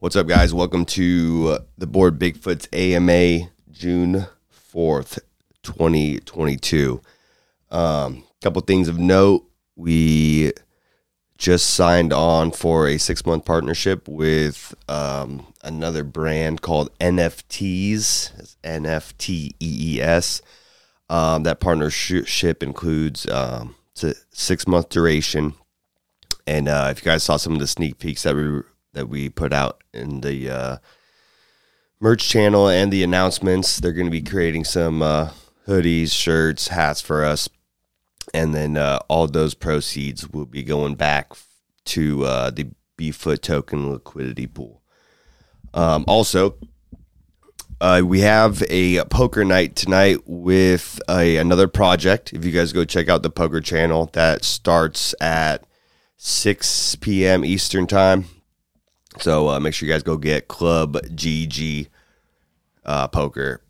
What's up, guys? Welcome to uh, the Bored Bigfoot's AMA June 4th, 2022. Um, couple things of note. We just signed on for a six month partnership with um, another brand called NFTs, NFTEES. Um, that partnership includes um, a six month duration. And uh, if you guys saw some of the sneak peeks that we that we put out in the uh, merch channel and the announcements, they're going to be creating some uh, hoodies, shirts, hats for us and then uh, all those proceeds will be going back to uh, the Bigfoot token liquidity pool. Um, also, uh, we have a poker night tonight with a, another project. If you guys go check out the poker channel, that starts at 6 p.m. Eastern time. So uh, make sure you guys go get Club GG uh, Poker.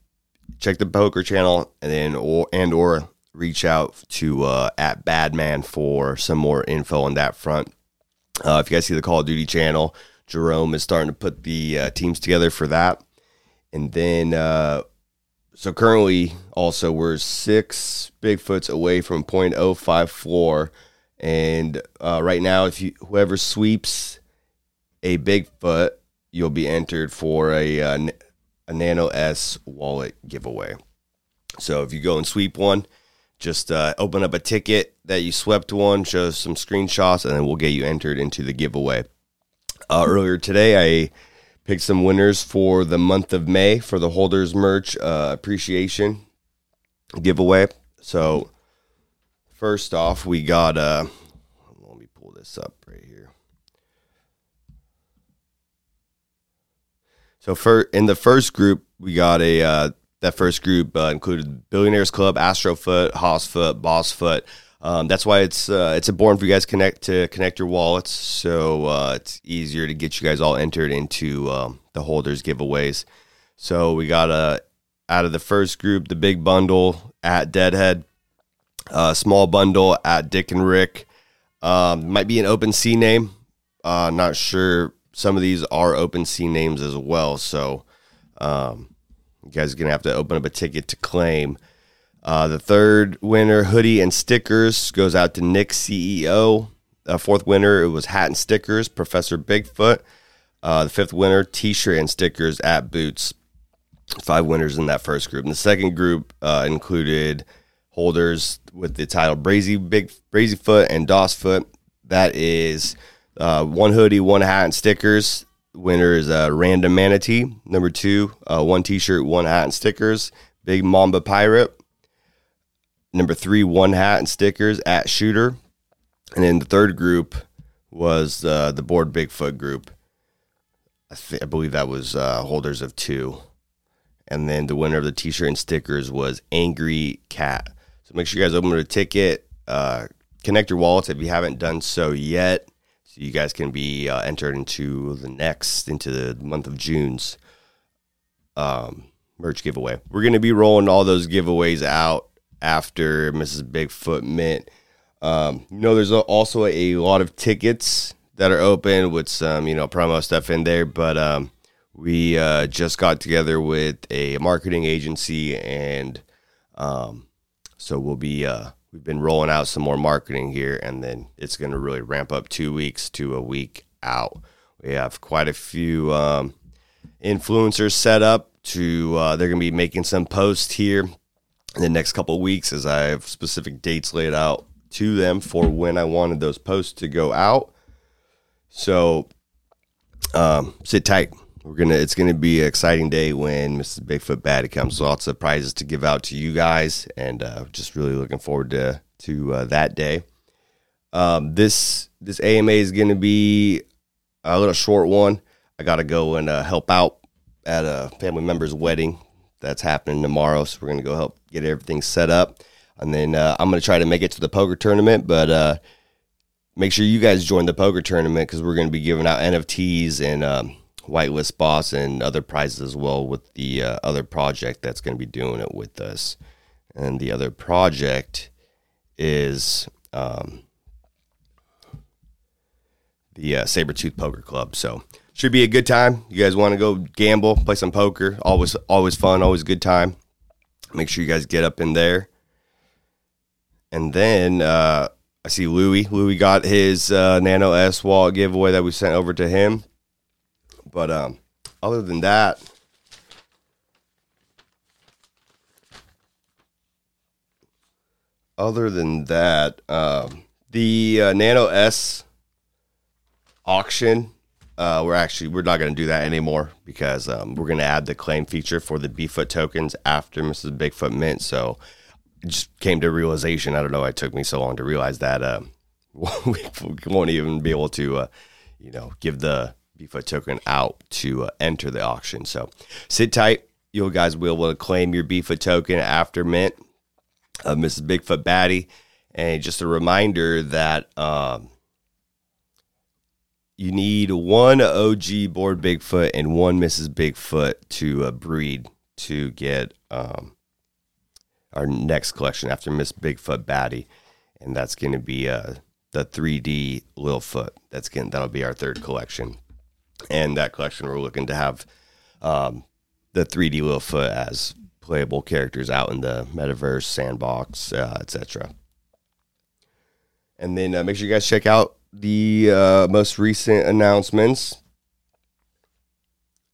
Check the poker channel and then or and or reach out to uh, at Badman for some more info on that front. Uh, if you guys see the Call of Duty channel, Jerome is starting to put the uh, teams together for that. And then, uh, so currently, also, we're six Bigfoots away from 0.05 floor. And uh, right now, if you whoever sweeps a Bigfoot, you'll be entered for a, uh, a Nano S wallet giveaway. So if you go and sweep one, just uh, open up a ticket that you swept one, show some screenshots, and then we'll get you entered into the giveaway. Uh, earlier today, I picked some winners for the month of May for the holders merch uh, appreciation giveaway. So, first off, we got uh, let me pull this up right here. So, for in the first group, we got a uh, that first group uh, included Billionaires Club, Astrofoot, Hossfoot, Bossfoot. Um, that's why it's uh, it's important for you guys connect to connect your wallets, so uh, it's easier to get you guys all entered into um, the holders giveaways. So we got a out of the first group, the big bundle at Deadhead, uh, small bundle at Dick and Rick. Um, might be an OpenSea name. Uh, not sure. Some of these are OpenSea names as well. So um, you guys are going to have to open up a ticket to claim. Uh, the third winner, hoodie and stickers, goes out to Nick CEO. Uh, fourth winner, it was hat and stickers, Professor Bigfoot. Uh, the fifth winner, t-shirt and stickers at Boots. Five winners in that first group. And the second group uh, included holders with the title Brazy Big Brazy Foot and Doss Foot. That is uh, one hoodie, one hat, and stickers winner is uh, Random Manatee. Number two, uh, one T-shirt, one hat, and stickers. Big Mamba Pirate. Number three, one hat and stickers at Shooter. And then the third group was uh, the Bored Bigfoot group. I, th- I believe that was uh, holders of two. And then the winner of the T-shirt and stickers was Angry Cat. So make sure you guys open a ticket. Uh, connect your wallets if you haven't done so yet so you guys can be uh, entered into the next into the month of June's um, merch giveaway. We're going to be rolling all those giveaways out after Mrs. Bigfoot Mint. Um, you know, there's also a lot of tickets that are open with some you know promo stuff in there, but um, we uh, just got together with a marketing agency and um, so we'll be uh, we've been rolling out some more marketing here, and then it's going to really ramp up two weeks to a week out. We have quite a few um, influencers set up to. Uh, they're going to be making some posts here in the next couple weeks, as I have specific dates laid out to them for when I wanted those posts to go out. So um, sit tight. We're gonna. It's gonna be an exciting day when Mrs. Bigfoot Baddie comes. Lots of prizes to give out to you guys, and uh, just really looking forward to to uh, that day. Um, this this AMA is gonna be a little short one. I gotta go and uh, help out at a family member's wedding that's happening tomorrow. So we're gonna go help get everything set up, and then uh, I'm gonna try to make it to the poker tournament, but uh, make sure you guys join the poker tournament because we're going to be giving out NFTs and um, whitelist boss and other prizes as well with the uh, other project that's going to be doing it with us. And the other project is um, the uh, Sabertooth Poker Club. So should be a good time. You guys want to go gamble, play some poker? Always, always fun, always good time. Make sure you guys get up in there. And then uh, I see Louis. Louis got his uh, Nano S wallet giveaway that we sent over to him. But um, other than that, other than that, um, the uh, Nano S auction, uh, we're actually we're not going to do that anymore because um, we're going to add the claim feature for the Bigfoot tokens after Mrs. Bigfoot mint. So it just came to realization. I don't know. why It took me so long to realize that um, we won't even be able to, uh, you know, give the Bigfoot token out to uh, enter the auction. So sit tight. You guys will able to claim your Bigfoot token after mint of Mrs. Bigfoot Batty. And just a reminder that um, you need one OG Bored Bigfoot and one Mrs. Bigfoot to uh, breed to get um, our next collection after Miss Bigfoot Batty. And that's going to be uh, the 3D Littlefoot. That's going that'll be our third collection. And that collection we're looking to have um, the 3D Littlefoot as playable characters out in the metaverse, sandbox, uh, etc. And then uh, make sure you guys check out the uh, most recent announcements.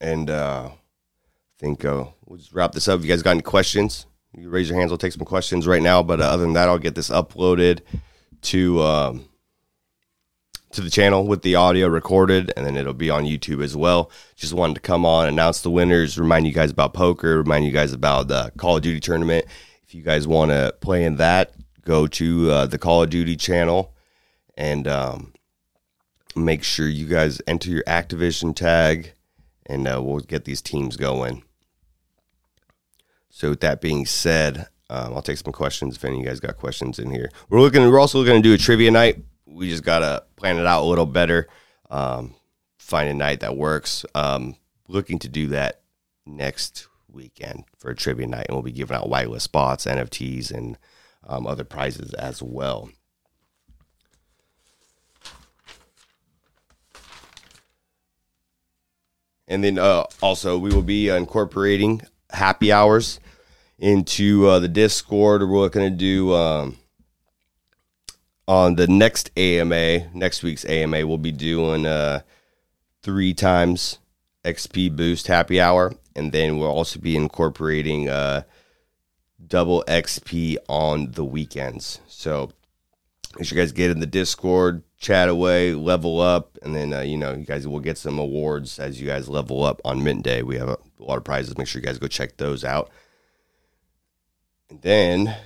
And I think uh, we'll just wrap this up. If you guys got any questions, you raise your hands. I'll take some questions right now. But uh, other than that, I'll get this uploaded to um, to the channel with the audio recorded, and then it'll be on YouTube as well. Just wanted to come on, announce the winners, remind you guys about poker, remind you guys about the Call of Duty tournament. If you guys want to play in that, go to uh, the Call of Duty channel and um, make sure you guys enter your Activision tag, and uh, we'll get these teams going. So, with that being said, um, I'll take some questions if any of you guys got questions in here. We're looking. We're also going to do a trivia night we just gotta plan it out a little better. Um, find a night that works. Um, looking to do that next weekend for a trivia night, and we'll be giving out whitelist spots, NFTs, and um, other prizes as well. And then uh, also, we will be incorporating happy hours into uh, the Discord. We're looking to do um, on the next AMA, next week's AMA, we'll be doing uh, three times XP Boost Happy Hour, and then we'll also be incorporating uh, double XP on the weekends. So make sure you guys get in the Discord, chat away, level up, and then uh, you know you guys will get some awards as you guys level up on Mint Day. We have a, a lot of prizes. Make sure you guys go check those out. And then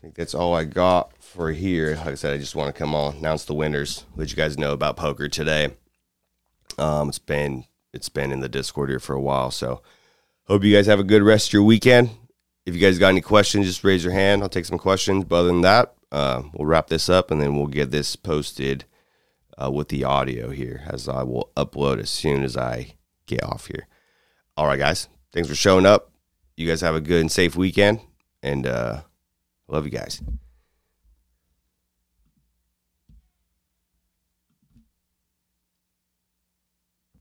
I think that's all I got for here. Like I said, I just want to come on, announce the winners, let you guys know about poker today. Um, it's been it's been in the Discord here for a while, so hope you guys have a good rest of your weekend. If you guys got any questions, just raise your hand. I'll take some questions. But other than that, uh, we'll wrap this up and then we'll get this posted uh, with the audio here, as I will upload as soon as I get off here. All right, guys. Thanks for showing up. You guys have a good and safe weekend, and uh, Love you guys.